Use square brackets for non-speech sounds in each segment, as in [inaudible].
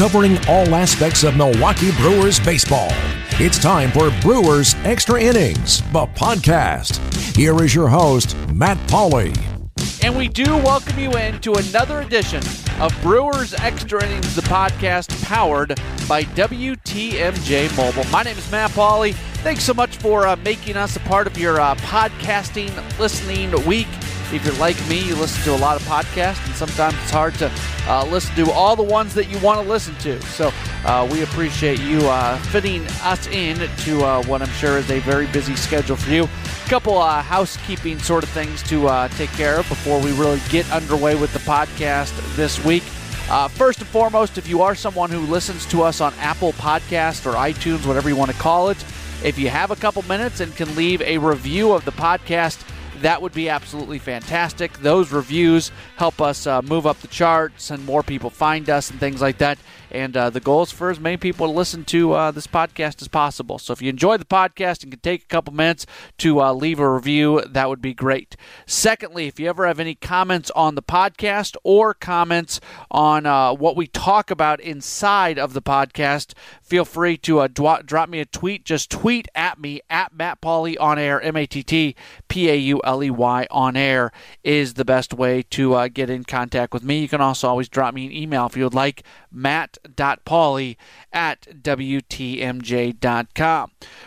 covering all aspects of Milwaukee Brewers baseball. It's time for Brewers Extra Innings, the podcast. Here is your host, Matt Pauley. And we do welcome you in to another edition of Brewers Extra Innings, the podcast powered by WTMJ Mobile. My name is Matt Pauley. Thanks so much for uh, making us a part of your uh, podcasting listening week. If you're like me, you listen to a lot of podcasts, and sometimes it's hard to uh, listen to all the ones that you want to listen to. So uh, we appreciate you uh, fitting us in to uh, what I'm sure is a very busy schedule for you. A couple uh, housekeeping sort of things to uh, take care of before we really get underway with the podcast this week. first and foremost, if you are someone who listens to us on Apple Podcast or iTunes, whatever you want to call it, if you have a couple minutes and can leave a review of the podcast, that would be absolutely fantastic. Those reviews help us uh, move up the charts and more people find us and things like that. And uh, the goal is for as many people to listen to uh, this podcast as possible. So if you enjoy the podcast and can take a couple minutes to uh, leave a review, that would be great. Secondly, if you ever have any comments on the podcast or comments on uh, what we talk about inside of the podcast, feel free to uh, dwa- drop me a tweet. Just tweet at me at Matt Pauley on air, M A T T P A U L E Y on air is the best way to uh, get in contact with me. You can also always drop me an email if you would like, matt.pauley at WTMJ.com.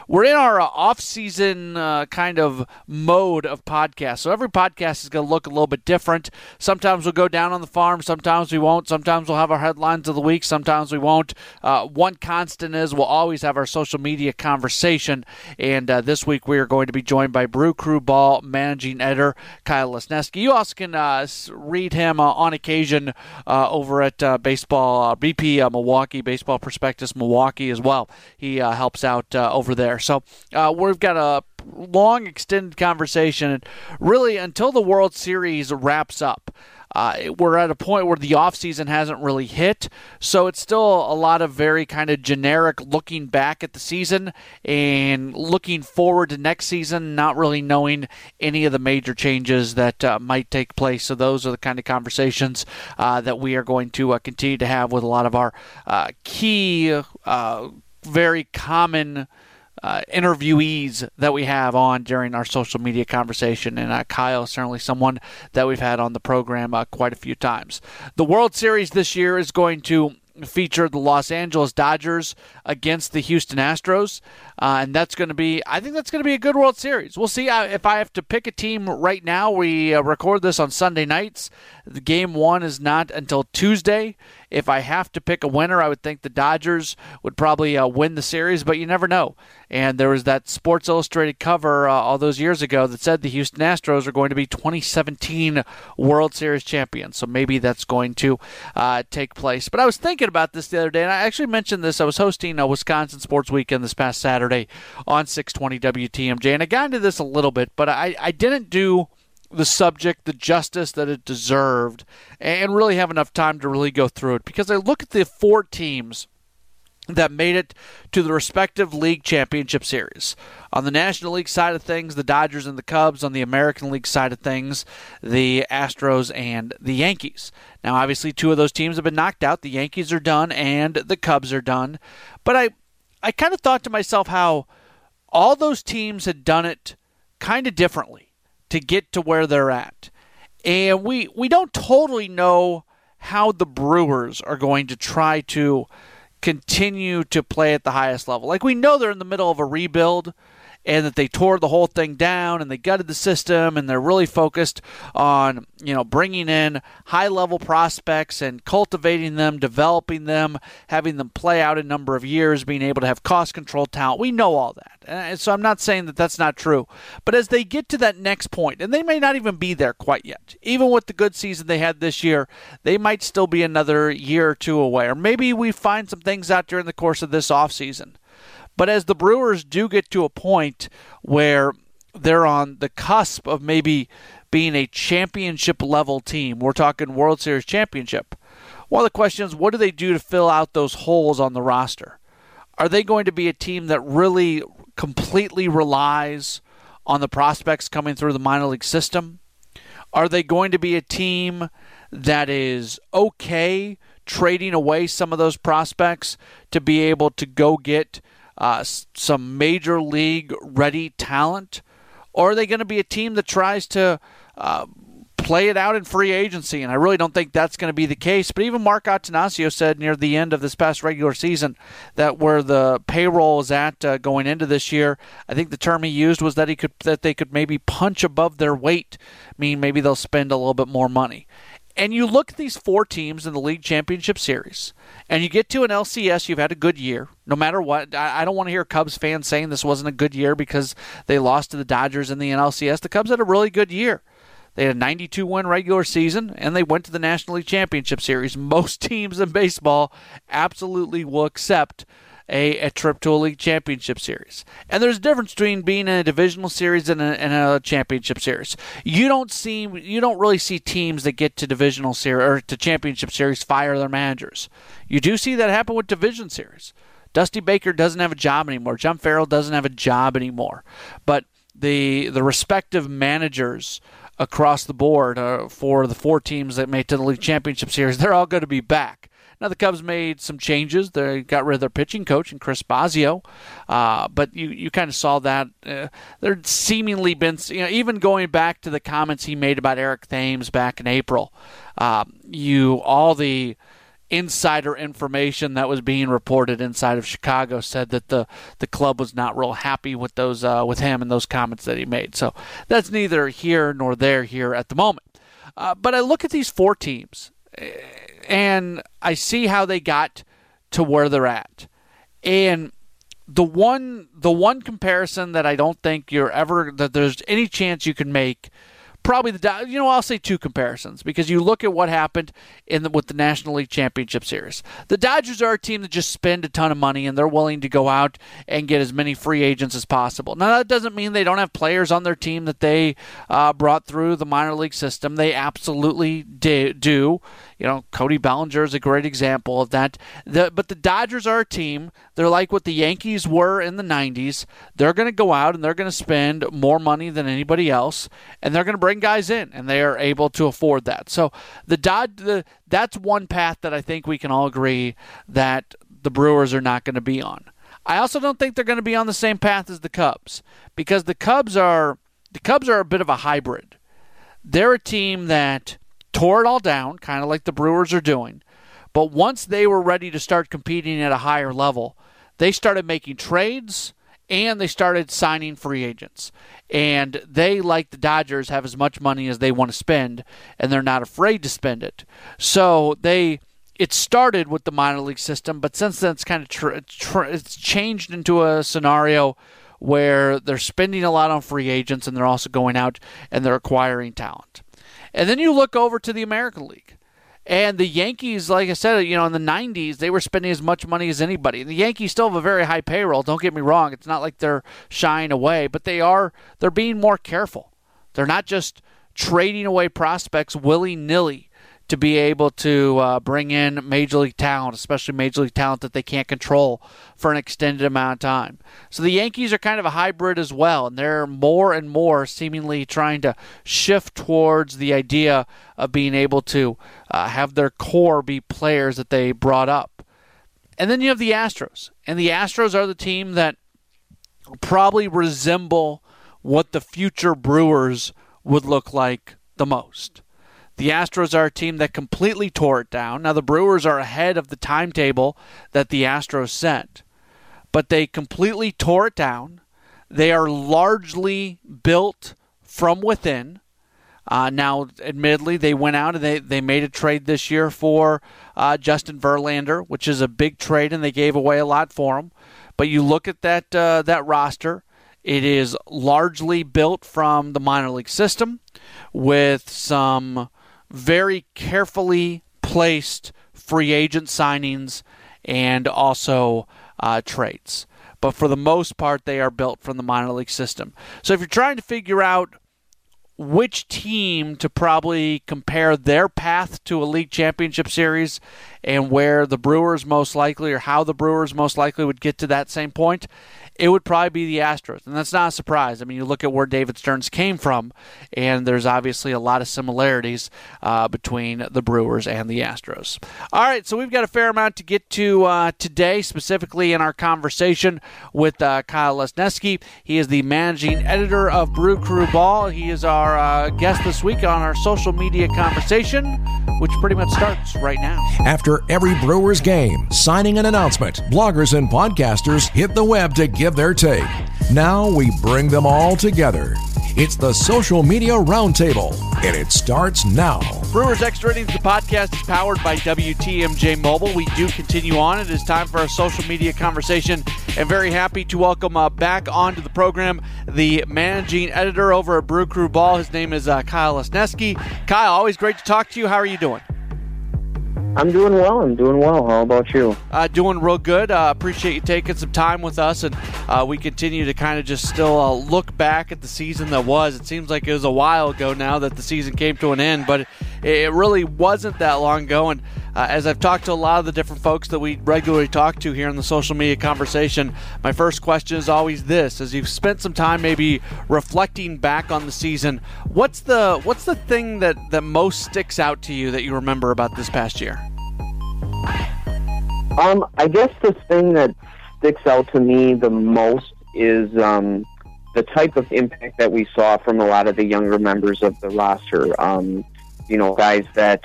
We're in our uh, off season uh, kind of mode of podcast. So every podcast is going to look a little bit different. Sometimes we'll go down on the farm, sometimes we won't. Sometimes we'll have our headlines of the week, sometimes we won't. Uh, one is we'll always have our social media conversation. And uh, this week we are going to be joined by Brew Crew Ball managing editor Kyle Lesniewski. You also can uh, read him uh, on occasion over at Baseball BP Milwaukee Baseball Prospectus Milwaukee as well. He uh, helps out uh, over there. So uh, we've got a long, extended conversation, really until the World Series wraps up. Uh, we're at a point where the offseason hasn't really hit, so it's still a lot of very kind of generic looking back at the season and looking forward to next season, not really knowing any of the major changes that uh, might take place. So, those are the kind of conversations uh, that we are going to uh, continue to have with a lot of our uh, key, uh, very common uh, interviewees that we have on during our social media conversation. And uh, Kyle is certainly someone that we've had on the program uh, quite a few times. The World Series this year is going to feature the Los Angeles Dodgers against the Houston Astros, uh, and that's going to be. I think that's going to be a good World Series. We'll see uh, if I have to pick a team right now. We uh, record this on Sunday nights. The game one is not until Tuesday. If I have to pick a winner, I would think the Dodgers would probably uh, win the series, but you never know. And there was that Sports Illustrated cover uh, all those years ago that said the Houston Astros are going to be 2017 World Series champions. So maybe that's going to uh, take place. But I was thinking about this the other day, and I actually mentioned this. I was hosting a Wisconsin Sports Weekend this past Saturday on 620 WTMJ, and I got into this a little bit, but I, I didn't do the subject the justice that it deserved and really have enough time to really go through it because I look at the four teams that made it to the respective league championship series. On the National League side of things, the Dodgers and the Cubs. On the American League side of things, the Astros and the Yankees. Now, obviously, two of those teams have been knocked out. The Yankees are done and the Cubs are done. But I, I kind of thought to myself how all those teams had done it kind of differently to get to where they're at. And we we don't totally know how the Brewers are going to try to continue to play at the highest level. Like we know they're in the middle of a rebuild and that they tore the whole thing down and they gutted the system and they're really focused on you know bringing in high level prospects and cultivating them developing them having them play out a number of years being able to have cost control talent. We know all that. And so i'm not saying that that's not true. But as they get to that next point and they may not even be there quite yet even with the good season they had this year they might still be another year or two away. Or maybe we find some things out during the course of this offseason but as the Brewers do get to a point where they're on the cusp of maybe being a championship level team, we're talking World Series championship. One of the questions what do they do to fill out those holes on the roster? Are they going to be a team that really completely relies on the prospects coming through the minor league system? Are they going to be a team that is okay trading away some of those prospects to be able to go get uh, some major league ready talent? Or are they going to be a team that tries to uh, play it out in free agency, and I really don't think that's going to be the case. But even Mark Attanasio said near the end of this past regular season that where the payroll is at uh, going into this year, I think the term he used was that he could that they could maybe punch above their weight, mean maybe they'll spend a little bit more money. And you look at these four teams in the league championship series, and you get to an LCS, you've had a good year, no matter what. I don't want to hear Cubs fans saying this wasn't a good year because they lost to the Dodgers in the NLCS. The Cubs had a really good year. They had a 92 win regular season and they went to the National League Championship Series. Most [laughs] teams in baseball absolutely will accept a, a trip to a league championship series. And there's a difference between being in a divisional series and a, and a championship series. You don't see you don't really see teams that get to divisional series or to championship series fire their managers. You do see that happen with division series. Dusty Baker doesn't have a job anymore. John Farrell doesn't have a job anymore. But the the respective managers across the board uh, for the four teams that made to the league championship series. They're all going to be back. Now the Cubs made some changes. They got rid of their pitching coach and Chris Bosio, uh, but you you kind of saw that uh, there seemingly been you know even going back to the comments he made about Eric Thames back in April. Uh, you all the insider information that was being reported inside of Chicago said that the the club was not real happy with those uh, with him and those comments that he made. So that's neither here nor there here at the moment. Uh, but I look at these four teams eh, and I see how they got to where they're at, and the one the one comparison that I don't think you're ever that there's any chance you can make probably the you know I'll say two comparisons because you look at what happened in the, with the National League Championship Series. The Dodgers are a team that just spend a ton of money and they're willing to go out and get as many free agents as possible. Now that doesn't mean they don't have players on their team that they uh, brought through the minor league system. They absolutely do. You know, Cody Bellinger is a great example of that. The, but the Dodgers are a team. They're like what the Yankees were in the 90s. They're going to go out and they're going to spend more money than anybody else, and they're going to bring guys in, and they are able to afford that. So the Dod, the, that's one path that I think we can all agree that the Brewers are not going to be on. I also don't think they're going to be on the same path as the Cubs because the Cubs are the Cubs are a bit of a hybrid. They're a team that tore it all down, kind of like the Brewers are doing. But once they were ready to start competing at a higher level, they started making trades and they started signing free agents. And they, like the Dodgers, have as much money as they want to spend, and they're not afraid to spend it. So they. It started with the minor league system, but since then it's kind of tr- tr- it's changed into a scenario where they're spending a lot on free agents and they're also going out and they're acquiring talent. And then you look over to the American League. And the Yankees, like I said, you know, in the 90s, they were spending as much money as anybody. And the Yankees still have a very high payroll. Don't get me wrong. It's not like they're shying away, but they are they're being more careful. They're not just trading away prospects willy-nilly to be able to uh, bring in major league talent, especially major league talent that they can't control for an extended amount of time. So the Yankees are kind of a hybrid as well, and they're more and more seemingly trying to shift towards the idea of being able to uh, have their core be players that they brought up. And then you have the Astros, and the Astros are the team that probably resemble what the future Brewers would look like the most. The Astros are a team that completely tore it down. Now, the Brewers are ahead of the timetable that the Astros set, but they completely tore it down. They are largely built from within. Uh, now, admittedly, they went out and they, they made a trade this year for uh, Justin Verlander, which is a big trade, and they gave away a lot for him. But you look at that uh, that roster; it is largely built from the minor league system, with some very carefully placed free agent signings and also uh, trades. But for the most part, they are built from the minor league system. So if you're trying to figure out which team to probably compare their path to a league championship series and where the Brewers most likely or how the Brewers most likely would get to that same point, it would probably be the Astros. And that's not a surprise. I mean, you look at where David Stearns came from, and there's obviously a lot of similarities uh, between the Brewers and the Astros. All right, so we've got a fair amount to get to uh, today, specifically in our conversation with uh, Kyle Lesniewski. He is the managing editor of Brew Crew Ball. He is our uh, guest this week on our social media conversation, which pretty much starts right now. After every Brewers game, signing an announcement, bloggers and podcasters hit the web to give their take. Now we bring them all together. It's the Social Media Roundtable, and it starts now. Brewers Extra Innings, the podcast is powered by WTMJ Mobile. We do continue on. It is time for our social media conversation, and very happy to welcome uh, back onto the program the managing editor over at Brew Crew Ball. His name is uh, Kyle Lesniewski. Kyle, always great to talk to you. How are you doing? I'm doing well. I'm doing well. How about you? Uh, doing real good. Uh, appreciate you taking some time with us, and uh, we continue to kind of just still uh, look back at the season that was. It seems like it was a while ago now that the season came to an end, but it really wasn't that long ago. And uh, as I've talked to a lot of the different folks that we regularly talk to here in the social media conversation, my first question is always this: as you've spent some time maybe reflecting back on the season, what's the what's the thing that that most sticks out to you that you remember about this past year? Um, I guess the thing that sticks out to me the most is um, the type of impact that we saw from a lot of the younger members of the roster. Um, you know, guys that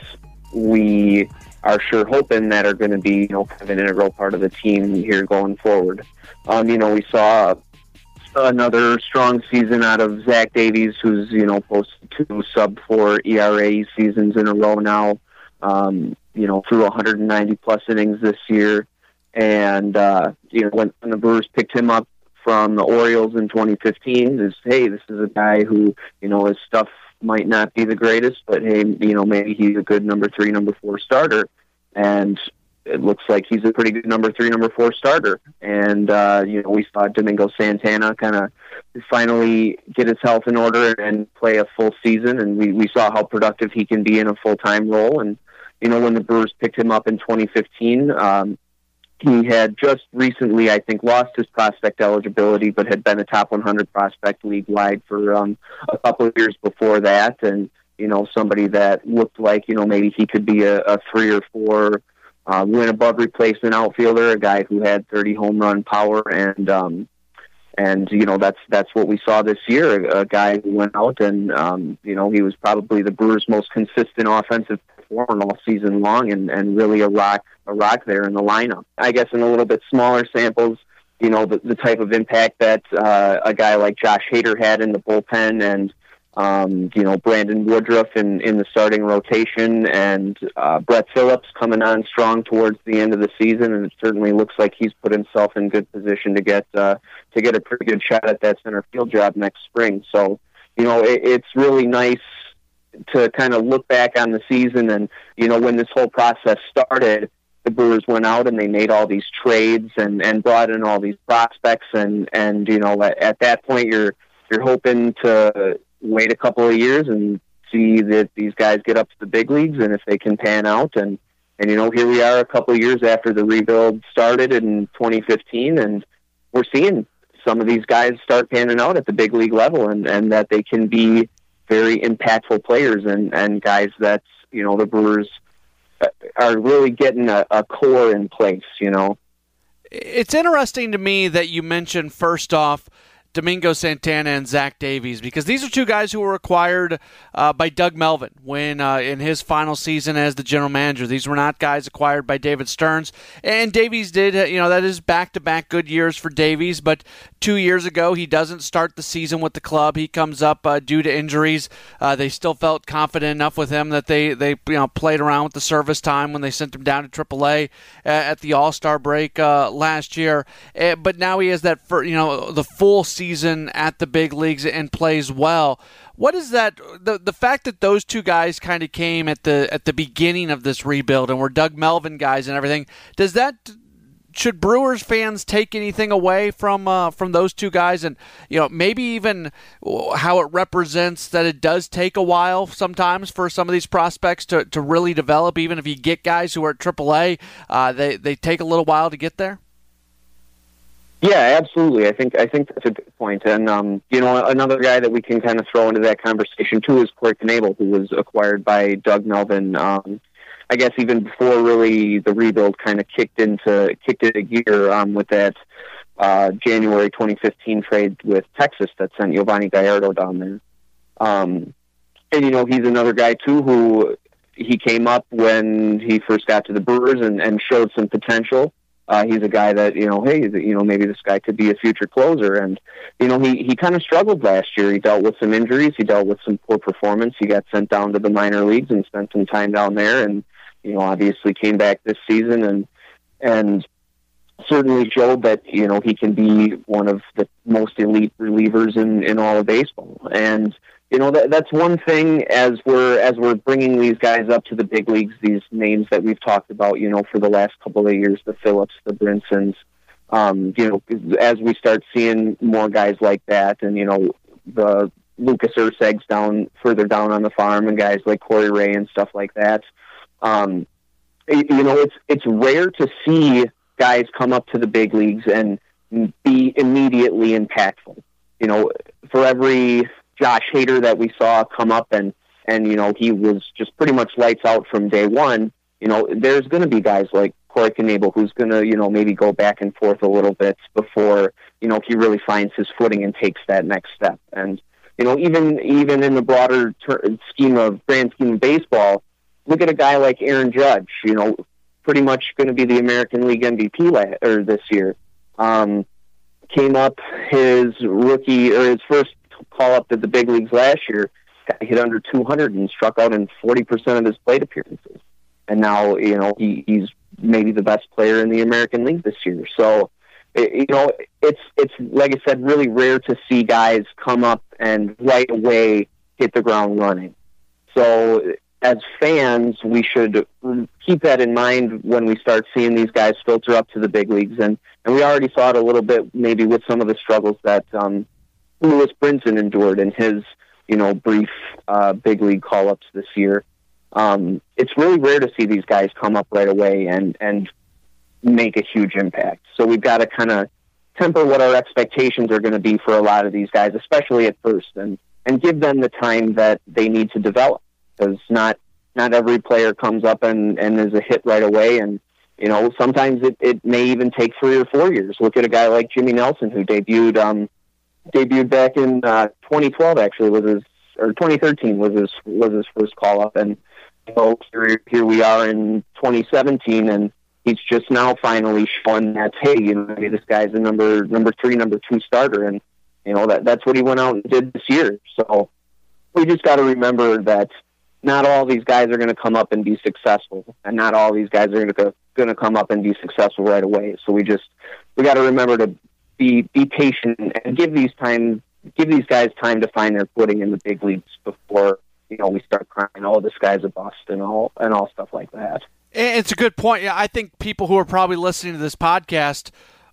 we are sure hoping that are going to be, you know, kind of an integral part of the team here going forward. Um, you know, we saw another strong season out of Zach Davies, who's, you know, posted two sub four ERA seasons in a row now. Um, you know, threw 190 plus innings this year. And, uh, you know, when, when the Brewers picked him up from the Orioles in 2015, is, hey, this is a guy who, you know, his stuff might not be the greatest, but hey, you know, maybe he's a good number three, number four starter. And it looks like he's a pretty good number three, number four starter. And, uh, you know, we saw Domingo Santana kind of finally get his health in order and play a full season. And we, we saw how productive he can be in a full time role. And, you know, when the Brewers picked him up in 2015, um, he had just recently, I think, lost his prospect eligibility, but had been a top 100 prospect league wide for um, a couple of years before that. And, you know, somebody that looked like, you know, maybe he could be a, a three or four uh, win above replacement outfielder, a guy who had 30 home run power. And, um, and you know that's that's what we saw this year. A, guy who went out and um, you know he was probably the Brewers' most consistent offensive performer all season long, and and really a rock a rock there in the lineup. I guess in a little bit smaller samples, you know the the type of impact that uh, a guy like Josh Hader had in the bullpen, and um, you know Brandon Woodruff in in the starting rotation, and uh, Brett Phillips coming on strong towards the end of the season, and it certainly looks like he's put himself in good position to get uh, to get a pretty good shot at that center field job next spring. So you know it, it's really nice to kind of look back on the season and you know when this whole process started the Brewers went out and they made all these trades and and brought in all these prospects and and you know at, at that point you're you're hoping to wait a couple of years and see that these guys get up to the big leagues and if they can pan out. And and you know here we are a couple of years after the rebuild started in 2015 and we're seeing some of these guys start panning out at the big league level and and that they can be very impactful players and and guys that you know the Brewers uh, are really getting a, a core in place. You know, it's interesting to me that you mentioned first off Domingo Santana and Zach Davies because these are two guys who were acquired uh, by Doug Melvin when uh, in his final season as the general manager. These were not guys acquired by David Stearns. And Davies did, uh, you know, that is back to back good years for Davies. But two years ago, he doesn't start the season with the club. He comes up uh, due to injuries. Uh, they still felt confident enough with him that they they you know played around with the service time when they sent him down to AAA at the All Star break last year. but now he has that for you know the full season season at the big leagues and plays well. What is that? The the fact that those two guys kind of came at the at the beginning of this rebuild and were Doug Melvin guys and everything. Does that should Brewers fans take anything away from uh, from those two guys, and you know maybe even how it represents that it does take a while sometimes for some of these prospects to, to really develop. Even if you get guys who are at AAA, uh, they they take a little while to get there. Yeah, absolutely. I think I think that's a good point. And um, you know, another guy that we can kind of throw into that conversation too is Corey Knebel, who was acquired by Doug Melvin. Um, I guess even before really the rebuild kind of kicked into kicked into gear um, with that uh, January 2015 trade with Texas that sent Yovani Gallardo down there. Um, and you know, he's another guy too who he came up when he first got to the Brewers and, and showed some potential. Uh, he's a guy that you know, hey, you know, maybe this guy could be a future closer. And you know, he he kind of struggled last year. He dealt with some injuries. He dealt with some poor performance. He got sent down to the minor leagues and spent some time down there. And you know, obviously came back this season and and certainly showed that you know he can be one of the most elite relievers in in all of baseball. And you know that that's one thing as we're as we're bringing these guys up to the big leagues. These names that we've talked about, you know, for the last couple of years, the Phillips, the Brinsons. Um, you know, as we start seeing more guys like that, and you know, the Lucas Ercegs down further down on the farm, and guys like Corey Ray and stuff like that. Um, you know, it's it's rare to see guys come up to the big leagues and be immediately impactful. You know, for every Josh Hader that we saw come up and and you know he was just pretty much lights out from day one. You know, there's going to be guys like Corey Knebel who's going to you know maybe go back and forth a little bit before you know he really finds his footing and takes that next step. And you know, even even in the broader ter- scheme of grand scheme of baseball, look at a guy like Aaron Judge. You know, pretty much going to be the American League MVP la- or this year. Um, came up his rookie or his first call up to the big leagues last year, got hit under 200 and struck out in 40% of his plate appearances. And now, you know, he, he's maybe the best player in the American League this year. So, it, you know, it's it's like I said, really rare to see guys come up and right away hit the ground running. So, as fans, we should keep that in mind when we start seeing these guys filter up to the big leagues. And and we already saw it a little bit, maybe with some of the struggles that um, Lewis Brinson endured in his, you know, brief uh, big league call ups this year. Um, it's really rare to see these guys come up right away and and make a huge impact. So we've got to kind of temper what our expectations are going to be for a lot of these guys, especially at first, and and give them the time that they need to develop because not not every player comes up and and is a hit right away and you know sometimes it, it may even take three or four years look at a guy like jimmy nelson who debuted um debuted back in uh, 2012. Actually, was his or 2013 was his was his first call up, and you here, here we are in 2017, and he's just now finally showing that hey, you know, this guy's a number number three, number two starter, and you know that that's what he went out and did this year. So we just got to remember that not all these guys are going to come up and be successful, and not all these guys are going to going to come up and be successful right away. So we just we got to remember to be be patient and give these time give these guys time to find their footing in the big leagues before you know we start crying, oh, this guy's a bust and all and all stuff like that. It's a good point. Yeah, I think people who are probably listening to this podcast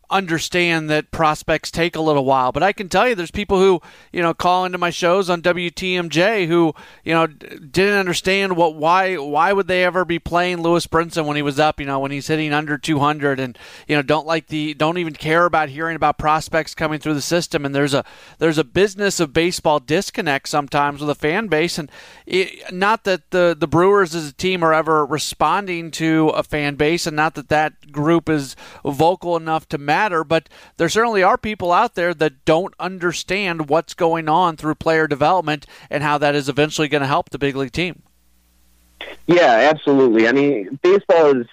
understand that prospects take a little while. But I can tell you, there's people who you know call into my shows on WTMJ who you know didn't understand what why why would they ever be playing Lewis Brinson when he was up, you know, when he's hitting under 200, and you know don't like the don't even care about hearing about prospects coming through the system. And there's a there's a business of baseball disconnect sometimes with a fan base, and it, not that the the Brewers as a team are ever responding to a fan base, and not that that group is vocal enough to matter, but there certainly are people out there that don't understand what's going on through player development and how that is eventually going to help the big league team. Yeah, absolutely. I mean, baseball is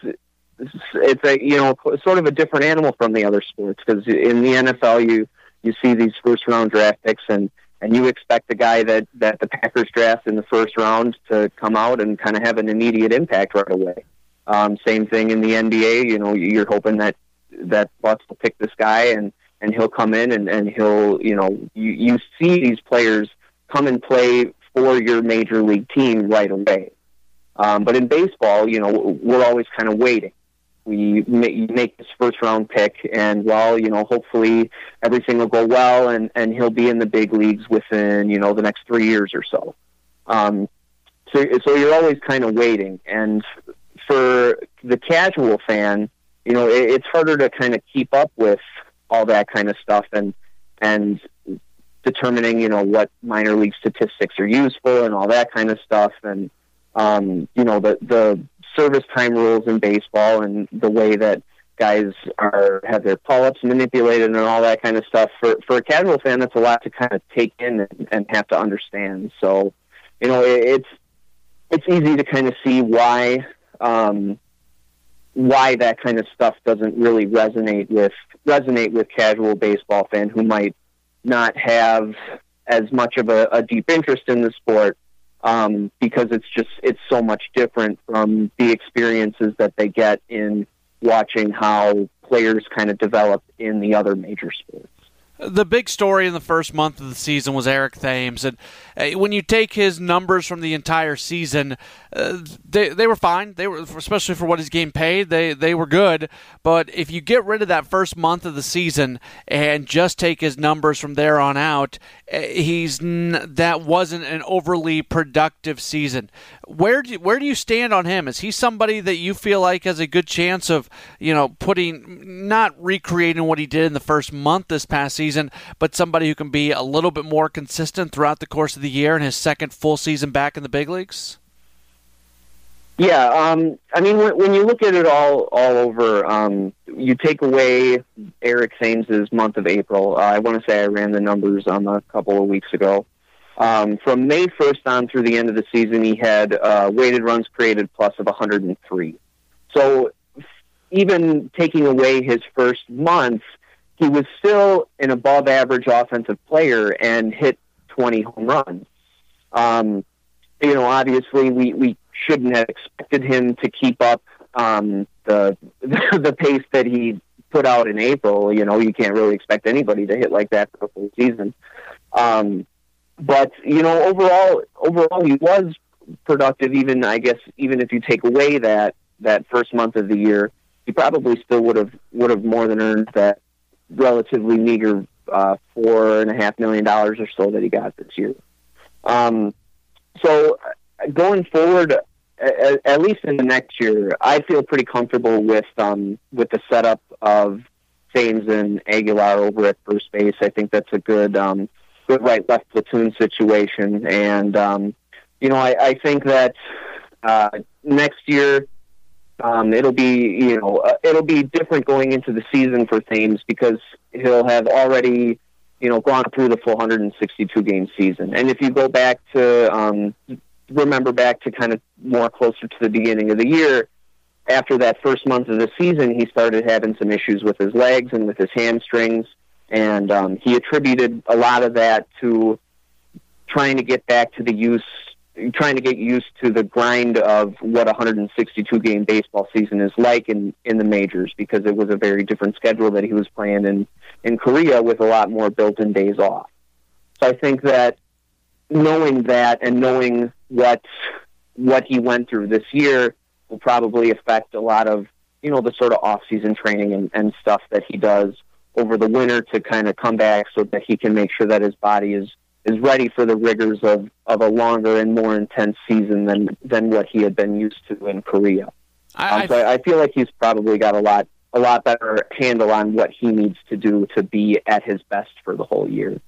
it's a you know sort of a different animal from the other sports because in the NFL you you see these first round draft picks and and you expect the guy that that the Packers draft in the first round to come out and kind of have an immediate impact right away. Um, same thing in the NBA. You know, you're hoping that that Bucks will pick this guy and and he'll come in and and he'll you know you you see these players come and play for your major league team right away. Um, but in baseball, you know, we're always kind of waiting. We make, make this first round pick, and well, you know, hopefully everything will go well, and and he'll be in the big leagues within you know the next three years or so. Um, so so you're always kind of waiting, and for the casual fan, you know, it, it's harder to kind of keep up with all that kind of stuff, and and determining you know what minor league statistics are useful and all that kind of stuff, and um, you know the the service time rules in baseball and the way that guys are have their call ups manipulated and all that kind of stuff. For for a casual fan, that's a lot to kind of take in and, and have to understand. So, you know, it, it's it's easy to kind of see why um, why that kind of stuff doesn't really resonate with resonate with casual baseball fan who might not have as much of a, a deep interest in the sport um, because it's just it's so much different from the experiences that they get in watching how players kind of develop in the other major sports the big story in the first month of the season was Eric Thames, and uh, when you take his numbers from the entire season, uh, they they were fine. They were especially for what he's getting paid. They they were good. But if you get rid of that first month of the season and just take his numbers from there on out, uh, he's that wasn't an overly productive season. Where do where do you stand on him? Is he somebody that you feel like has a good chance of you know putting not recreating what he did in the first month this past season, but somebody who can be a little bit more consistent throughout the course of the year in his second full season back in the big leagues? Yeah, um, I mean, when, when, you look at it all all over, um, you take away Eric Thames's month of April. Uh, I want to say I ran the numbers on a couple of weeks ago. Um, from May 1st on through the end of the season, he had uh, weighted runs created plus of 103. So even taking away his first month, he was still an above average offensive player and hit 20 home runs. Um, you know, obviously we, we shouldn't have expected him to keep up um, the [laughs] the pace that he put out in April. You know, you can't really expect anybody to hit like that for the season. Um, but you know, overall, overall, he was productive. Even I guess, even if you take away that that first month of the year, he probably still would have would have more than earned that relatively meager uh, four and a half million dollars or so that he got this year. Um, so going forward, at, at, least in the next year, I feel pretty comfortable with um, with the setup of Thames and Aguilar over at first base. I think that's a good um, good right left platoon situation, and um, you know I, I think that uh, next year um, it'll be you know uh, it'll be different going into the season for Thames because he'll have already you know gone through the full 162 game season, and if you go back to um, remember back to kind of more closer to the beginning of the year, after that first month of the season, he started having some issues with his legs and with his hamstrings, and um, he attributed a lot of that to trying to get back to the use, trying to get used to the grind of what a 162 game baseball season is like in in the majors, because it was a very different schedule that he was playing in in Korea with a lot more built-in days off. So I think that knowing that and knowing what what he went through this year will probably affect a lot of you know the sort of off season training and, and stuff that he does over the winter to kind of come back so that he can make sure that his body is is ready for the rigors of, of a longer and more intense season than than what he had been used to in Korea. I, um, so I feel like he's probably got a lot a lot better handle on what he needs to do to be at his best for the whole year.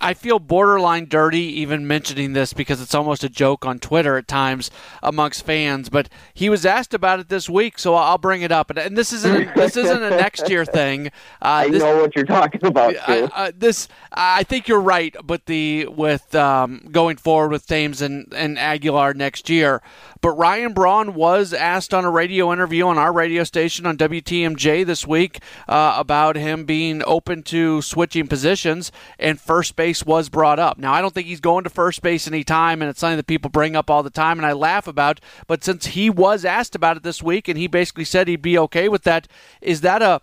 I feel borderline dirty even mentioning this because it's almost a joke on Twitter at times amongst fans. But he was asked about it this week, so I'll bring it up. And this isn't this isn't a next year thing. [laughs] Uh, I this, know what you're talking about. I, uh, this I think you're right, but the with um, going forward with Thames and, and Aguilar next year. But Ryan Braun was asked on a radio interview on our radio station on WTMJ this week uh, about him being open to switching positions, and first base was brought up. Now, I don't think he's going to first base anytime, and it's something that people bring up all the time, and I laugh about. But since he was asked about it this week, and he basically said he'd be okay with that, is that a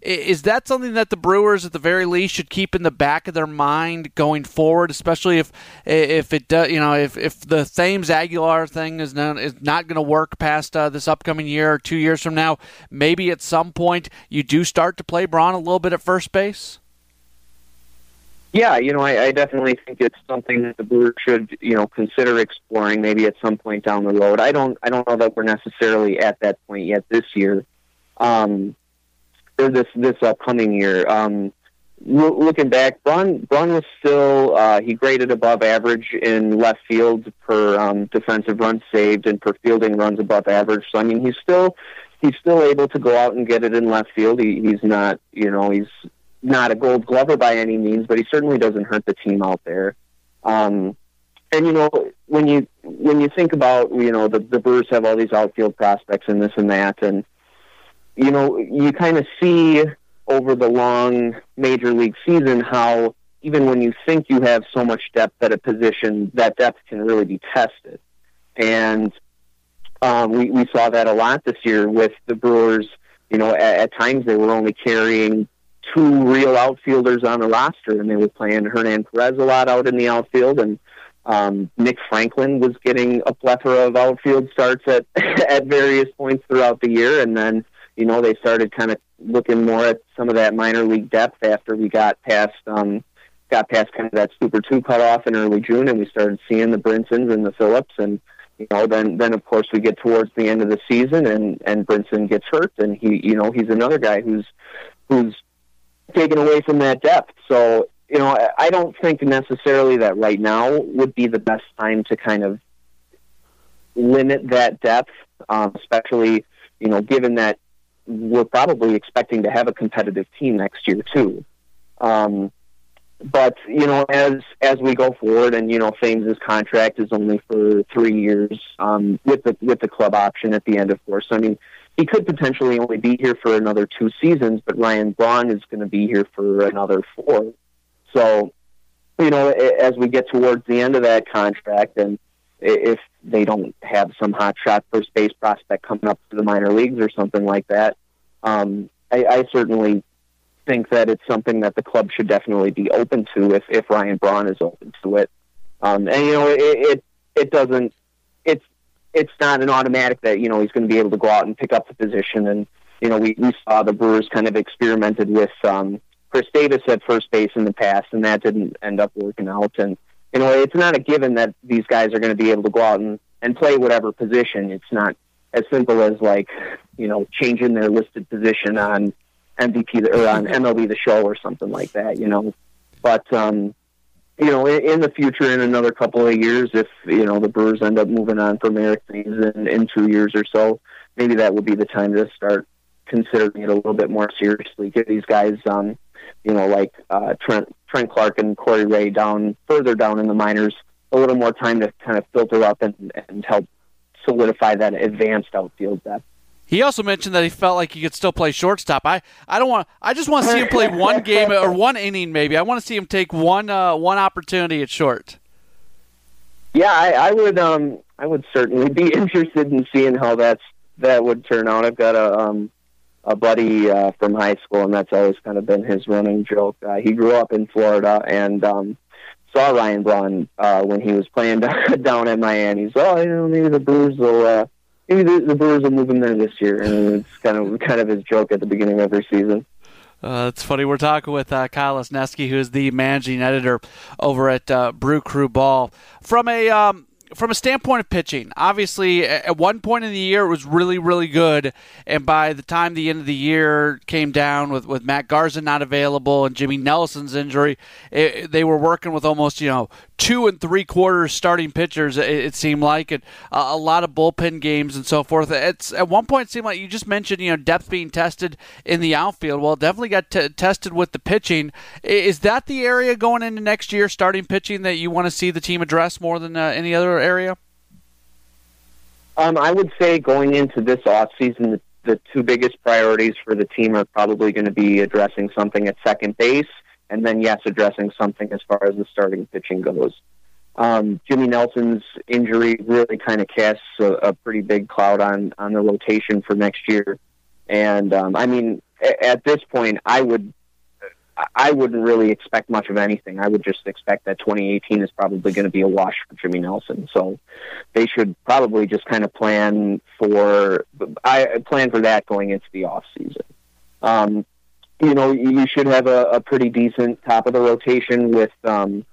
is that something that the Brewers, at the very least, should keep in the back of their mind going forward, especially if if it does, you know, if, if the Thames Aguilar thing is not is not going to work past uh, this upcoming year or two years from now? Maybe at some point you do start to play Braun a little bit at first base. Yeah, you know, I, I definitely think it's something that the Brewers should, you know, consider exploring maybe at some point down the road. I don't, I don't know that we're necessarily at that point yet this year. Um, or this this upcoming year. Um, looking back, Braun, Braun was still uh, he graded above average in left field per um, defensive runs saved and per fielding runs above average. So I mean, he's still he's still able to go out and get it in left field. He, he's not you know he's not a Gold Glover by any means, but he certainly doesn't hurt the team out there. Um, and you know when you when you think about you know the the Brewers have all these outfield prospects and this and that, and you know you kind of see over the long major league season how even when you think you have so much depth at a position, that depth can really be tested. And um, we, we saw that a lot this year with the Brewers. You know, at, at times they were only carrying two real outfielders on the roster, and they were playing Hernan Perez a lot out in the outfield, and um, Nick Franklin was getting a plethora of outfield starts at [laughs] at various points throughout the year, and then you know they started kind of looking more at some of that minor league depth after we got past um, got past kind of that Super Two cutoff in early June, and we started seeing the Brinsons and the Phillips, and you know then then of course we get towards the end of the season, and and Brinson gets hurt, and he you know he's another guy who's who's taken away from that depth. So you know I don't think necessarily that right now would be the best time to kind of limit that depth, um, especially you know given that we're probably expecting to have a competitive team next year too. Um, but you know, as as we go forward, and you know, Thames' contract is only for three years um, with the with the club option at the end, of course. I mean, he could potentially only be here for another two seasons, but Ryan Braun is going to be here for another four. So, you know, as we get towards the end of that contract, and if they don't have some hot shot first base prospect coming up to the minor leagues or something like that. Um, I, I certainly think that it's something that the club should definitely be open to if, if Ryan Braun is open to it. Um, and you know, it, it it doesn't it's not an automatic that you know he's going to be able to go out and pick up the position. And you know, we we saw the Brewers kind of experimented with um, Chris Davis at first base in the past, and that didn't end up working out. And you know, it's not a given that these guys are going to be able to go out and, and play whatever position. It's not as simple as like, you know, changing their listed position on MVP or on MLB the show or something like that, you know. But um, you know, in, in the future, in another couple of years, if you know the Brewers end up moving on from Eric Thames in, in two years or so, maybe that would be the time to start considering it a little bit more seriously. Give these guys um, you know, like uh, Trent Trent Clark and Corey Ray down further down in the minors, a little more time to kind of filter up and, and help solidify that advanced outfield depth. He also mentioned that he felt like he could still play shortstop. I, I don't want. I just want to see him play one game or one inning, maybe. I want to see him take one uh, one opportunity at short. Yeah, I, I would. Um, I would certainly be [laughs] interested in seeing how that's that would turn out. I've got a um, a buddy uh, from high school, and that's always kind of been his running joke. Uh, he grew up in Florida and um, saw Ryan Braun uh, when he was playing [laughs] down at Miami. So, oh, you know, maybe the Brewers will. Uh, maybe the, the Brewers will move him there this year, and it's kind of [laughs] kind of his joke at the beginning of every season. Uh, it's funny. We're talking with uh, Kyle Lesniewski, who is the managing editor over at uh, Brew Crew Ball. From a um, from a standpoint of pitching, obviously at one point in the year it was really, really good, and by the time the end of the year came down with, with Matt Garza not available and Jimmy Nelson's injury, it, they were working with almost you know two and three quarters starting pitchers. It, it seemed like, and a lot of bullpen games and so forth. It's at one point it seemed like you just mentioned you know depth being tested in the outfield. Well, definitely got t- tested with the pitching. Is that the area going into next year, starting pitching, that you want to see the team address more than uh, any other area? Um, I would say going into this off season, the, the two biggest priorities for the team are probably going to be addressing something at second base and then yes, addressing something as far as the starting pitching goes. Um, Jimmy Nelson's injury really kind of casts a, a, pretty big cloud on on the rotation for next year, and um, I mean, at this point, I would. I wouldn't really expect much of anything. I would just expect that 2018 is probably going to be a wash for Jimmy Nelson. So they should probably just kind of plan for I plan for that going into the off season. Um, you know, you should have a, a pretty decent top of the rotation with um,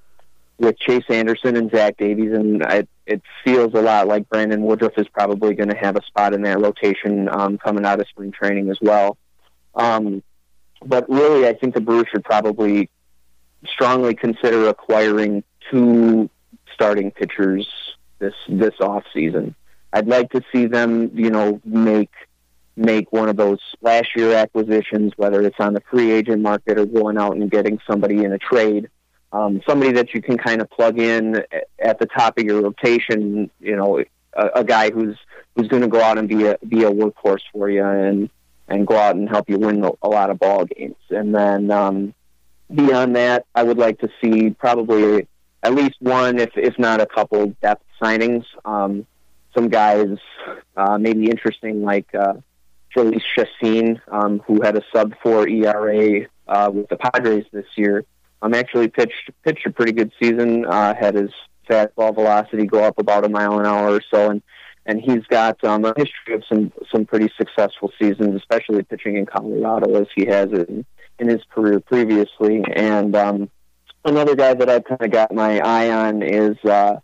with Chase Anderson and Zach Davies, and I, it feels a lot like Brandon Woodruff is probably going to have a spot in that rotation um, coming out of spring training as well. Um, but really, I think the Brewers should probably strongly consider acquiring two starting pitchers this this off season. I'd like to see them, you know, make make one of those year acquisitions, whether it's on the free agent market or going out and getting somebody in a trade. Um, somebody that you can kind of plug in at the top of your rotation, you know, a, a guy who's who's going to go out and be a be a workhorse for you and and go out and help you win a lot of ball games. And then um, beyond that, I would like to see probably at least one, if if not a couple, depth signings. Um, some guys uh, maybe interesting like uh, Jhoulys Chacin, um, who had a sub four ERA uh, with the Padres this year. Um, actually pitched pitched a pretty good season. Uh, had his fastball velocity go up about a mile an hour or so, and and he's got um, a history of some some pretty successful seasons, especially pitching in Colorado as he has in, in his career previously. And um, another guy that I've kind of got my eye on is uh,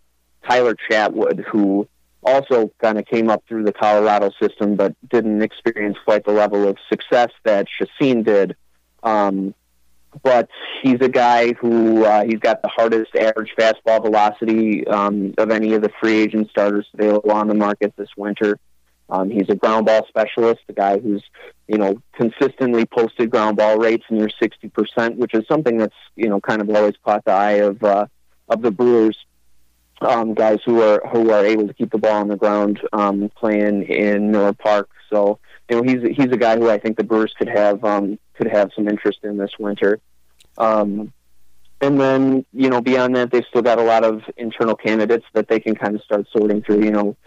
Tyler Chatwood, who also kind of came up through the Colorado system, but didn't experience quite the level of success that Chacin did. Um, but he's a guy who uh, he's got the hardest average fastball velocity um, of any of the free agent starters available on the market this winter. Um, he's a ground ball specialist, a guy who's you know consistently posted ground ball rates near sixty percent, which is something that's you know kind of always caught the eye of uh, of the Brewers. Um, guys who are who are able to keep the ball on the ground um, playing in Miller Park. So you know he's he's a guy who I think the Brewers could have um, could have some interest in this winter. Um, and then, you know, beyond that, they've still got a lot of internal candidates that they can kind of start sorting through. You know,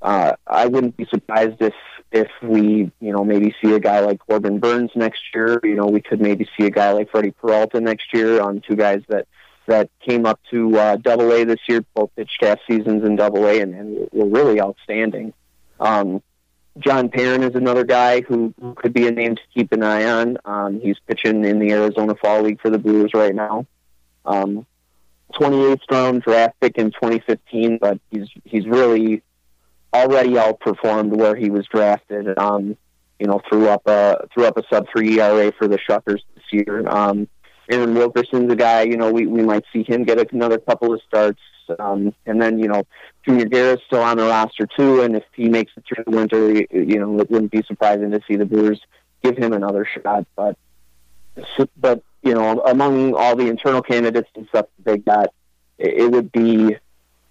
uh, I wouldn't be surprised if if we, you know, maybe see a guy like Corbin Burnes next year. You know, we could maybe see a guy like Freddy Peralta next year on two guys that that came up to uh, Double A this year, both pitched half seasons in Double A, and, and were really outstanding. Um, Jon Perrin is another guy who, could be a name to keep an eye on. Um, he's pitching in the Arizona Fall League for the Blues right now. Um, 28th round draft pick in 2015, but he's he's really already outperformed where he was drafted. Um, you know, threw up a threw up a sub three ERA for the Shuckers this year. Um, Aaron Wilkerson's a guy. You know, we we might see him get another couple of starts. Um, and then, you know, Junior Guerra's still on the roster too, and if he makes it through the winter, you know, it wouldn't be surprising to see the Brewers give him another shot. But, but you know, among all the internal candidates and stuff they got, it would be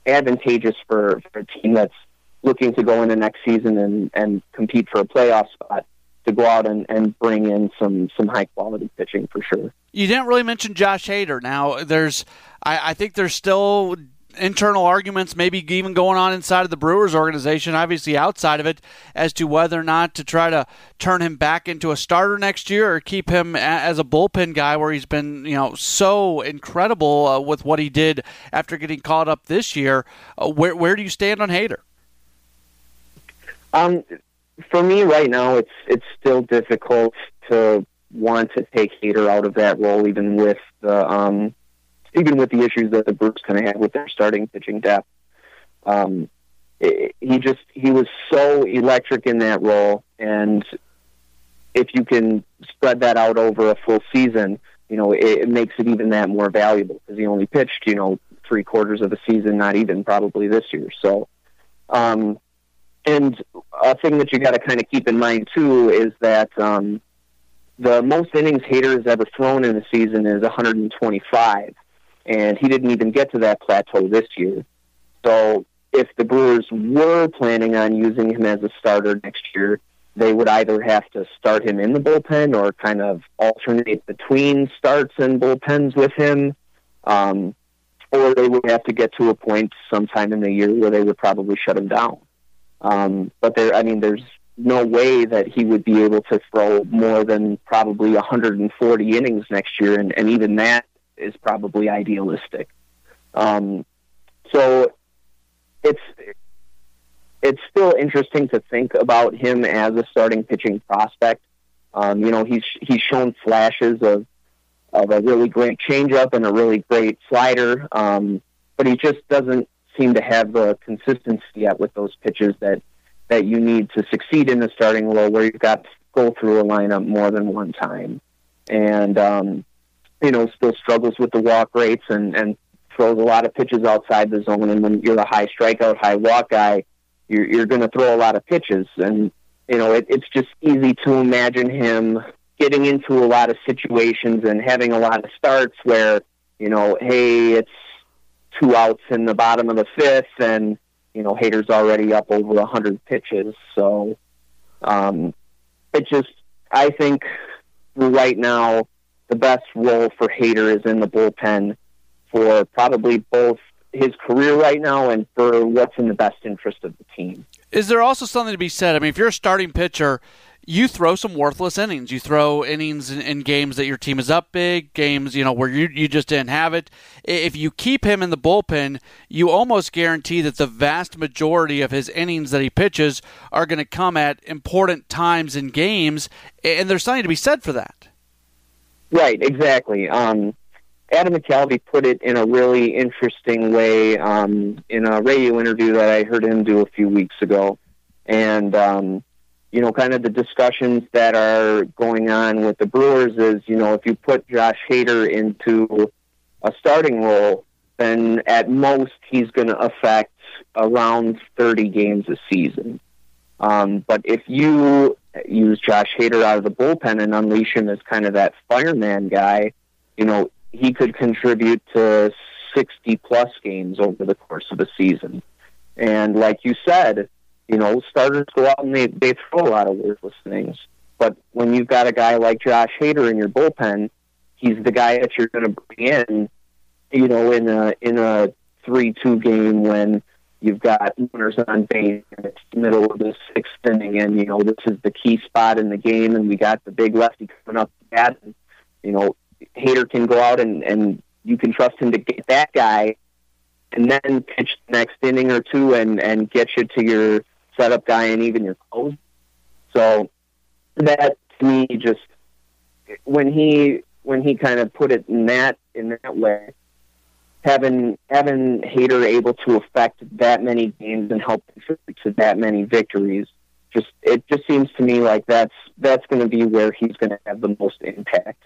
advantageous for, for a team that's looking to go into next season and, and compete for a playoff spot to go out and, and bring in some some high quality pitching for sure. You didn't really mention Josh Hader. Now, there's I, I think there's still internal arguments, maybe even going on inside of the Brewers organization, obviously outside of it, as to whether or not to try to turn him back into a starter next year or keep him as a bullpen guy, where he's been, you know, so incredible uh, with what he did after getting caught up this year. Uh, where where do you stand on Hader? Um, for me right now, it's it's still difficult to want to take Hader out of that role, even with the um, even with the issues that the Brewers kind of had with their starting pitching depth. Um, it, he just he was so electric in that role, and if you can spread that out over a full season, you know it, it makes it even that more valuable because he only pitched you know three quarters of a season, not even probably this year. So. Um, and a thing that you got to kind of keep in mind too is that um, the most innings Hader has ever thrown in a season is 125, and he didn't even get to that plateau this year. So if the Brewers were planning on using him as a starter next year, they would either have to start him in the bullpen or kind of alternate between starts and bullpens with him. Um, or they would have to get to a point sometime in the year where they would probably shut him down. Um, but there, I mean, there's no way that he would be able to throw more than probably 140 innings next year, and, and even that is probably idealistic. Um, so it's it's still interesting to think about him as a starting pitching prospect. Um, you know, he's he's shown flashes of of a really great changeup and a really great slider, um, but he just doesn't seem to have the consistency yet with those pitches that that you need to succeed in the starting role, where you've got to go through a lineup more than one time. and um, you know still struggles with the walk rates and and throws a lot of pitches outside the zone. And when you're a high strikeout, high walk guy, you're you're going to throw a lot of pitches, and you know it, it's just easy to imagine him getting into a lot of situations and having a lot of starts where you know, hey, it's two outs in the bottom of the fifth, and you know, Hader's already up over a hundred pitches. So um, it just, I think, right now, the best role for Hader is in the bullpen for probably both his career right now and for what's in the best interest of the team. Is there also something to be said? I mean, if you're a starting pitcher, you throw some worthless innings. You throw innings in, in, games that your team is up big, games you know where you you just didn't have it. If you keep him in the bullpen, you almost guarantee that the vast majority of his innings that he pitches are going to come at important times in games, and there's something to be said for that. Right, exactly. Um, Adam McCalvy put it in a really interesting way um, in a radio interview that I heard him do a few weeks ago, and. Um, you know, kind of the discussions that are going on with the Brewers is, you know, if you put Josh Hader into a starting role, then at most he's going to affect around 30 games a season. Um, but if you use Josh Hader out of the bullpen and unleash him as kind of that fireman guy, you know, he could contribute to 60 plus games over the course of a season. And like you said, you know, starters go out and they, they throw a lot of worthless things. But when you've got a guy like Josh Hader in your bullpen, he's the guy that you're going to bring in, you know, in a in a three two game when you've got runners on base and it's the middle of the sixth inning, and you know this is the key spot in the game, and we got the big lefty coming up to bat, and you know Hader can go out and and you can trust him to get that guy, and then pitch the next inning or two and and get you to your setup guy and even your close. So that to me just when he when he kind of put it in that in that way, having having Hader able to affect that many games and help to that many victories, just it just seems to me like that's that's going to be where he's going to have the most impact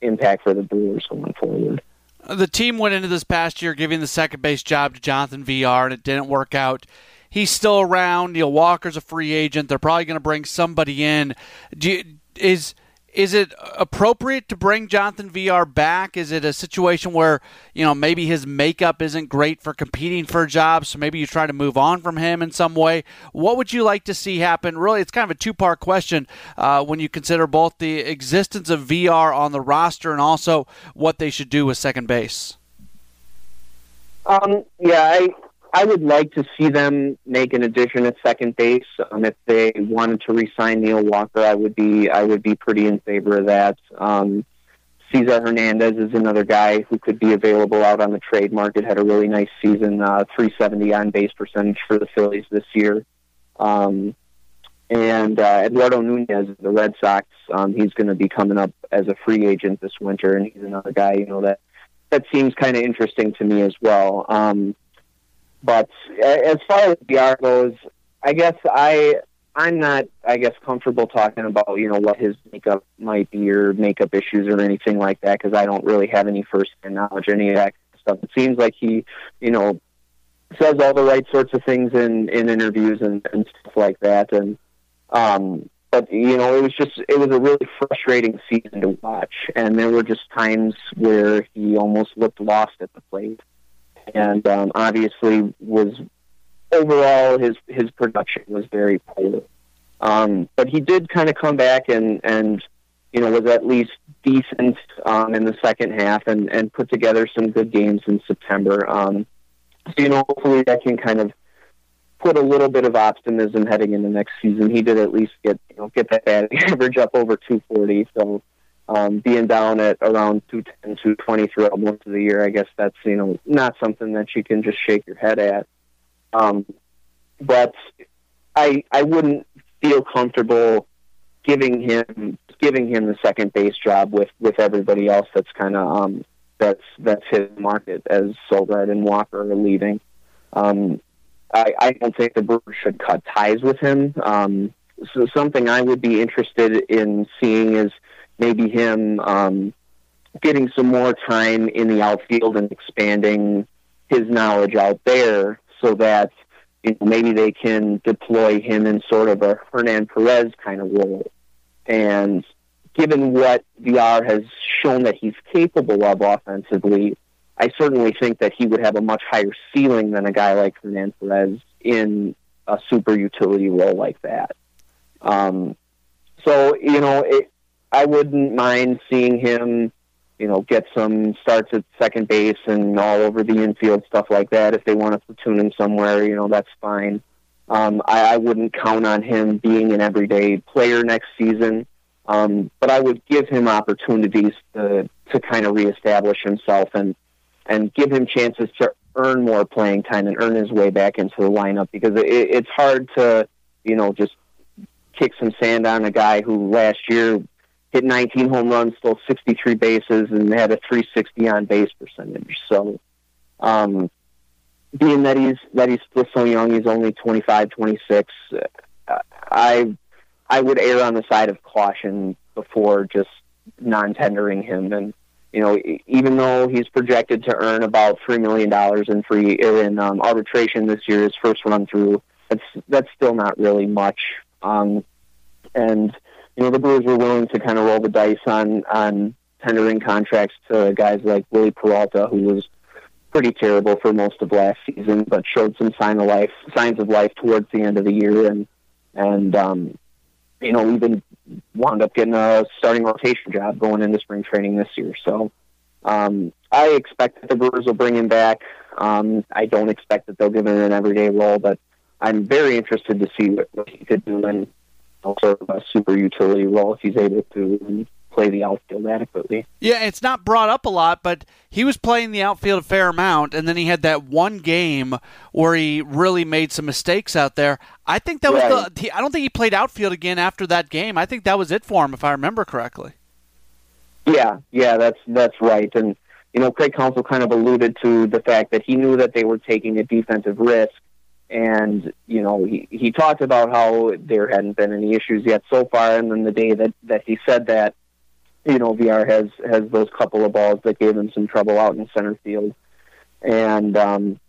impact for the Brewers going forward. Uh, the team went into this past year giving the second base job to Jonathan Villar, and it didn't work out he's still around. Neil Walker's a free agent. They're probably going to bring somebody in. You, is is it appropriate to bring Jonathan Villar back? Is it a situation where you know maybe his makeup isn't great for competing for jobs, so maybe you try to move on from him in some way? What would you like to see happen? Really, it's kind of a two part question uh, when you consider both the existence of Villar on the roster and also what they should do with second base. Um, yeah, I I would like to see them make an addition at second base. Um, if they wanted to re-sign Neil Walker, I would be I would be pretty in favor of that. Um, Cesar Hernandez is another guy who could be available out on the trade market. Had a really nice season, uh, 370 on base percentage for the Phillies this year. Um, and uh, Eduardo Nunez, the Red Sox, um, he's going to be coming up as a free agent this winter, and he's another guy you know that that seems kind of interesting to me as well. Um, but as far as Villar goes, I guess I I'm not I guess comfortable talking about you know what his makeup might be or makeup issues or anything like that because I don't really have any first hand knowledge any of that stuff. It seems like he you know says all the right sorts of things in in interviews and, and stuff like that. And um but you know it was just it was a really frustrating season to watch. And there were just times where he almost looked lost at the plate and um, obviously was overall his his production was very poor. Um, but he did kind of come back and and you know was at least decent um, in the second half and and put together some good games in September. Um, so you know hopefully that can kind of put a little bit of optimism heading into next season. He did at least get you know get that [laughs] average up over 240. So um, being down at around 210, 220 throughout most of the year, I guess that's you know not something that you can just shake your head at. Um, but I I wouldn't feel comfortable giving him giving him the second base job with with everybody else that's kind of um, that's that's his market as Sogard and Walker are leaving. Um, I, I don't think the Brewers should cut ties with him. Um, so something I would be interested in seeing is maybe him um, getting some more time in the outfield and expanding his knowledge out there so that you know, maybe they can deploy him in sort of a Hernan Perez kind of role. And given what Villar has shown that he's capable of offensively, I certainly think that he would have a much higher ceiling than a guy like Hernan Perez in a super utility role like that. Um, so, you know, it, I wouldn't mind seeing him, you know, get some starts at second base and all over the infield, stuff like that. If they want to platoon him somewhere, you know, that's fine. Um, I, I wouldn't count on him being an everyday player next season, um, but I would give him opportunities to to kind of reestablish himself and and give him chances to earn more playing time and earn his way back into the lineup because it, it's hard to you know just kick some sand on a guy who last year hit 19 home runs, stole 63 bases, and had a 360 on base percentage. So, um, being that he's that he's still so young, he's only 25, 26. Uh, I I would err on the side of caution before just non-tendering him. And you know, even though he's projected to earn about three million dollars in free in um, arbitration this year, his first run through, that's that's still not really much. Um, and you know, the Brewers were willing to kind of roll the dice on on tendering contracts to guys like Wily Peralta, who was pretty terrible for most of last season, but showed some sign of life, signs of life towards the end of the year, and and um, you know, even wound up getting a starting rotation job going into spring training this year. So um, I expect that the Brewers will bring him back. Um, I don't expect that they'll give him an everyday role, but I'm very interested to see what, he could do in of a super utility role if he's able to play the outfield adequately. Yeah, it's not brought up a lot, but he was playing the outfield a fair amount, and then he had that one game where he really made some mistakes out there. I think that right. was the. I don't think he played outfield again after that game. I think that was it for him, if I remember correctly. Yeah, yeah, that's that's right, and you know, Craig Counsell kind of alluded to the fact that he knew that they were taking a defensive risk and you know he he talked about how there hadn't been any issues yet so far. And then the day that that he said that you know Villar has has those couple of balls that gave him some trouble out in center field. And um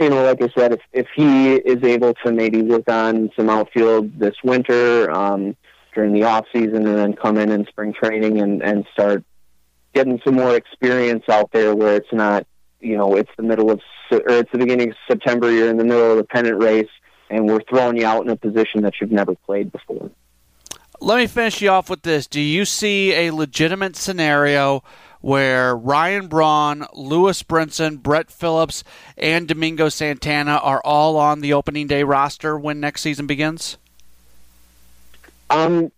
you know like i said if if he is able to maybe work on some outfield this winter um during the off season and then come in in spring training and and start getting some more experience out there where it's not you know it's the middle of or it's the beginning of September. You're in the middle of the pennant race, and we're throwing you out in a position that you've never played before. Let me finish you off with this. Do you see a legitimate scenario where Ryan Braun, Lewis Brinson, Brett Phillips, and Domingo Santana are all on the opening day roster when next season begins? Um,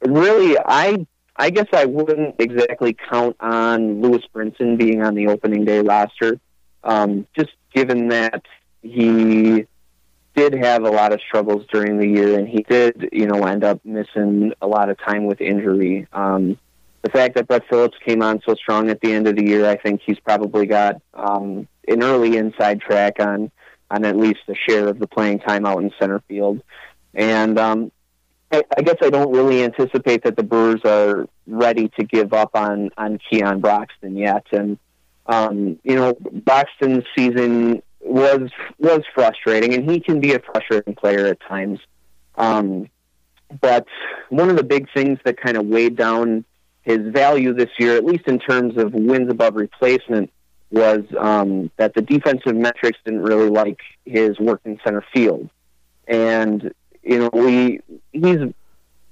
really, I I guess I wouldn't exactly count on Lewis Brinson being on the opening day roster, um, just given that he did have a lot of struggles during the year, and he did, you know, end up missing a lot of time with injury. Um, the fact that Brett Phillips came on so strong at the end of the year, I think he's probably got um, an early inside track on on at least a share of the playing time out in center field. And um, I, I guess I don't really anticipate that the Brewers are ready to give up on on Keon Broxton yet. And um, you know, Broxton's season was was frustrating, and he can be a frustrating player at times. Um, but one of the big things that kind of weighed down his value this year, at least in terms of wins above replacement, was um, that the defensive metrics didn't really like his work in center field. And you know, we he's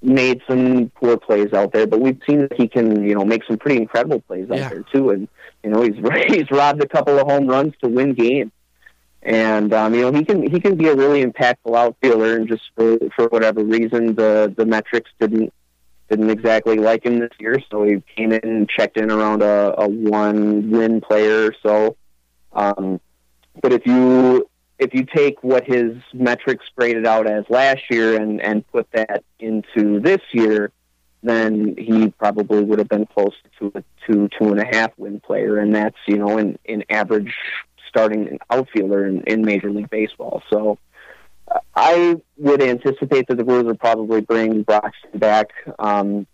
made some poor plays out there, but we've seen that he can, you know, make some pretty incredible plays out yeah. there too. And you know, he's [laughs] he's robbed a couple of home runs to win games. And um, you know, he can he can be a really impactful outfielder. And just for for whatever reason, the the metrics didn't didn't exactly like him this year. So he came in and checked in around a, a one win player or so. Um, but if you if you take what his metrics graded out as last year and, and put that into this year, then he probably would have been close to a two, two and a half win player. And that's, you know, an, an average starting outfielder in, in Major League Baseball. So uh, I would anticipate that the Brewers would probably bring Broxton back. Um,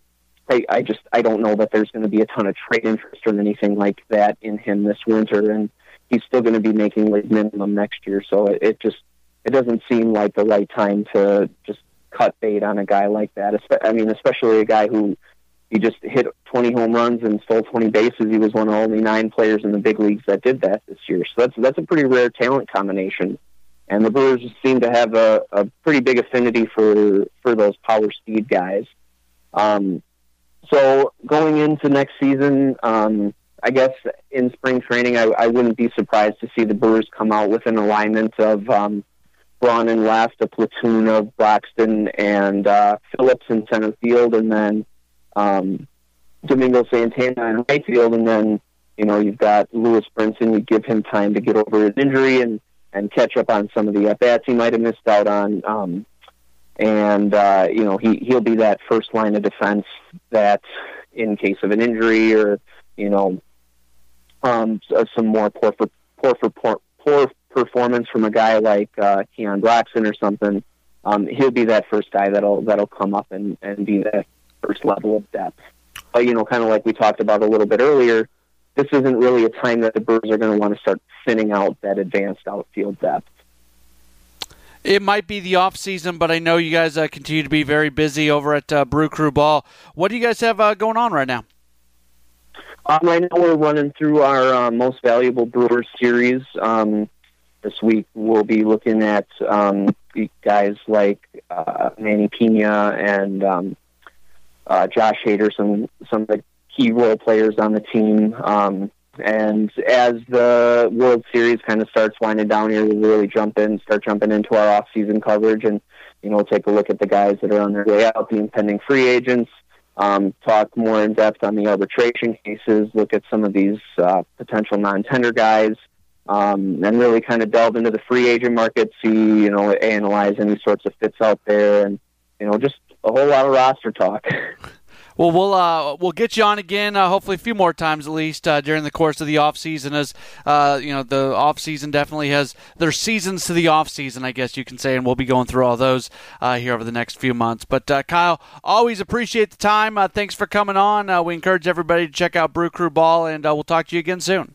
I, I just I don't know that there's going to be a ton of trade interest or anything like that in him this winter, and he's still going to be making like minimum next year. So it, it just it doesn't seem like the right time to just cut bait on a guy like that. I mean, especially a guy who he just hit 20 home runs and stole 20 bases. He was one of only nine players in the big leagues that did that this year. So that's that's a pretty rare talent combination. And the Brewers seem to have a, a pretty big affinity for for those power speed guys. Um, so going into next season, um, I guess in spring training, I, I wouldn't be surprised to see the Brewers come out with an alignment of um, Braun and left, a platoon of Broxton and uh, Phillips in center field, and then um, Domingo Santana in right field, and then you know you've got Lewis Brinson. You give him time to get over his injury and and catch up on some of the at bats he might have missed out on. Um, and uh, you know he he'll be that first line of defense that, in case of an injury or you know, um, some more poor for poor for poor, performance from a guy like uh, Keon Broxton or something. Um, he'll be that first guy that'll that'll come up and and be that first level of depth. But you know, kind of like we talked about a little bit earlier, this isn't really a time that the Brewers are going to want to start thinning out that advanced outfield depth. It might be the off season, but I know you guys uh, continue to be very busy over at uh, Brew Crew Ball. What do you guys have uh, going on right now? Um, right now, we're running through our uh, most valuable Brewers series. Um, this week, we'll be looking at um, guys like uh, Manny Piña and um, uh, Josh Hader, some some of the key role players on the team. Um, and as the World Series kind of starts winding down here, we'll really jump in, start jumping into our off-season coverage, and you know, take a look at the guys that are on their way out, the impending free agents. Um, talk more in depth on the arbitration cases. Look at some of these uh, potential non-tender guys, um, and really kind of delve into the free agent market. See, you know, analyze any sorts of fits out there, and you know, just a whole lot of roster talk. [laughs] Well, we'll uh, we'll get you on again, uh, hopefully a few more times at least uh, during the course of the off season. As uh, you know, the off season definitely has there's seasons to the off season, I guess you can say, and we'll be going through all those uh, here over the next few months. But uh, Kyle, always appreciate the time. thanks for coming on. we encourage everybody to check out Brew Crew Ball, and we'll talk to you again soon.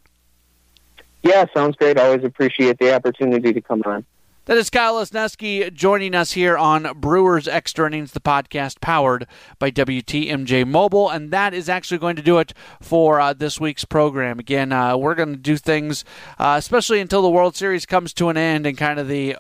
Yeah, sounds great. Always appreciate the opportunity to come on. That is Kyle Lesniewski joining us here on Brewers Extra Innings, the podcast powered by WTMJ Mobile. And that is actually going to do it for uh, this week's program. Again, uh, we're going to do things, uh, especially until the World Series comes to an end and kind of the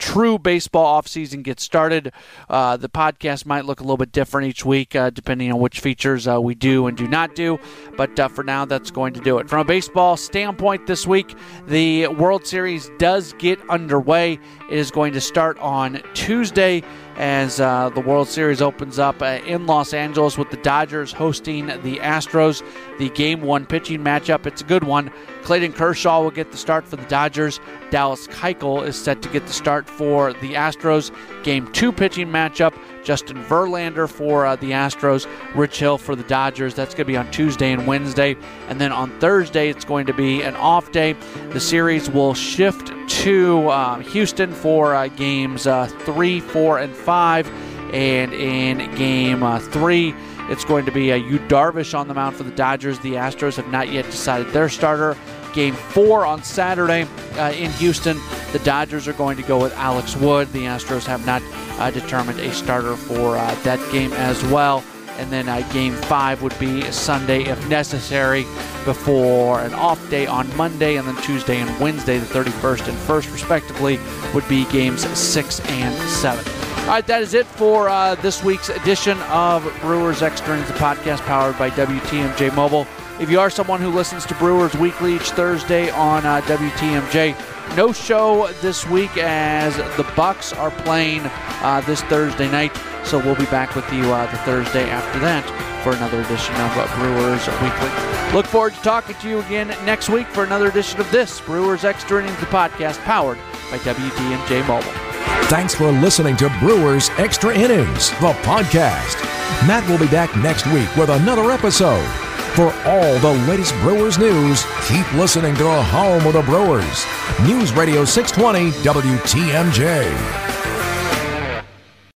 true baseball offseason gets started. Uh, the podcast might look a little bit different each week, uh, depending on which features uh, we do and do not do. But for now, that's going to do it. From a baseball standpoint this week, the World Series does get underway. It is going to start on Tuesday as uh, the World Series opens up uh, in Los Angeles with the Dodgers hosting the Astros. The game one pitching matchup, it's a good one. Clayton Kershaw will get the start for the Dodgers. Dallas Keuchel is set to get the start for the Astros. Game two pitching matchup, Justin Verlander for uh, the Astros, Rich Hill for the Dodgers. That's going to be on Tuesday and Wednesday. And then on Thursday, it's going to be an off day. The series will shift to uh, Houston for uh, games uh, three, four, and five. And in game uh, three, it's going to be a Yu Darvish on the mound for the Dodgers. The Astros have not yet decided their starter. Game four on Saturday uh, in Houston, the Dodgers are going to go with Alex Wood. The Astros have not uh, determined a starter for uh, that game as well. And then uh, game five would be Sunday if necessary before an off day on Monday. And then Tuesday and Wednesday, the 31st and 1st, respectively, would be games six and seven. All right, that is it for uh, this week's edition of Brewers Innings, the podcast powered by WTMJ Mobile. If you are someone who listens to Brewers Weekly each Thursday on uh, WTMJ, no show this week as the Bucks are playing uh, this Thursday night. So we'll be back with you uh, the Thursday after that for another edition of Brewers Weekly. Look forward to talking to you again next week for another edition of this Brewers Extra Innings, the podcast powered by WTMJ Mobile. Thanks for listening to Brewers Extra Innings, the podcast. Matt will be back next week with another episode. For all the latest Brewers news, keep listening to the home of the Brewers. News Radio 620 WTMJ.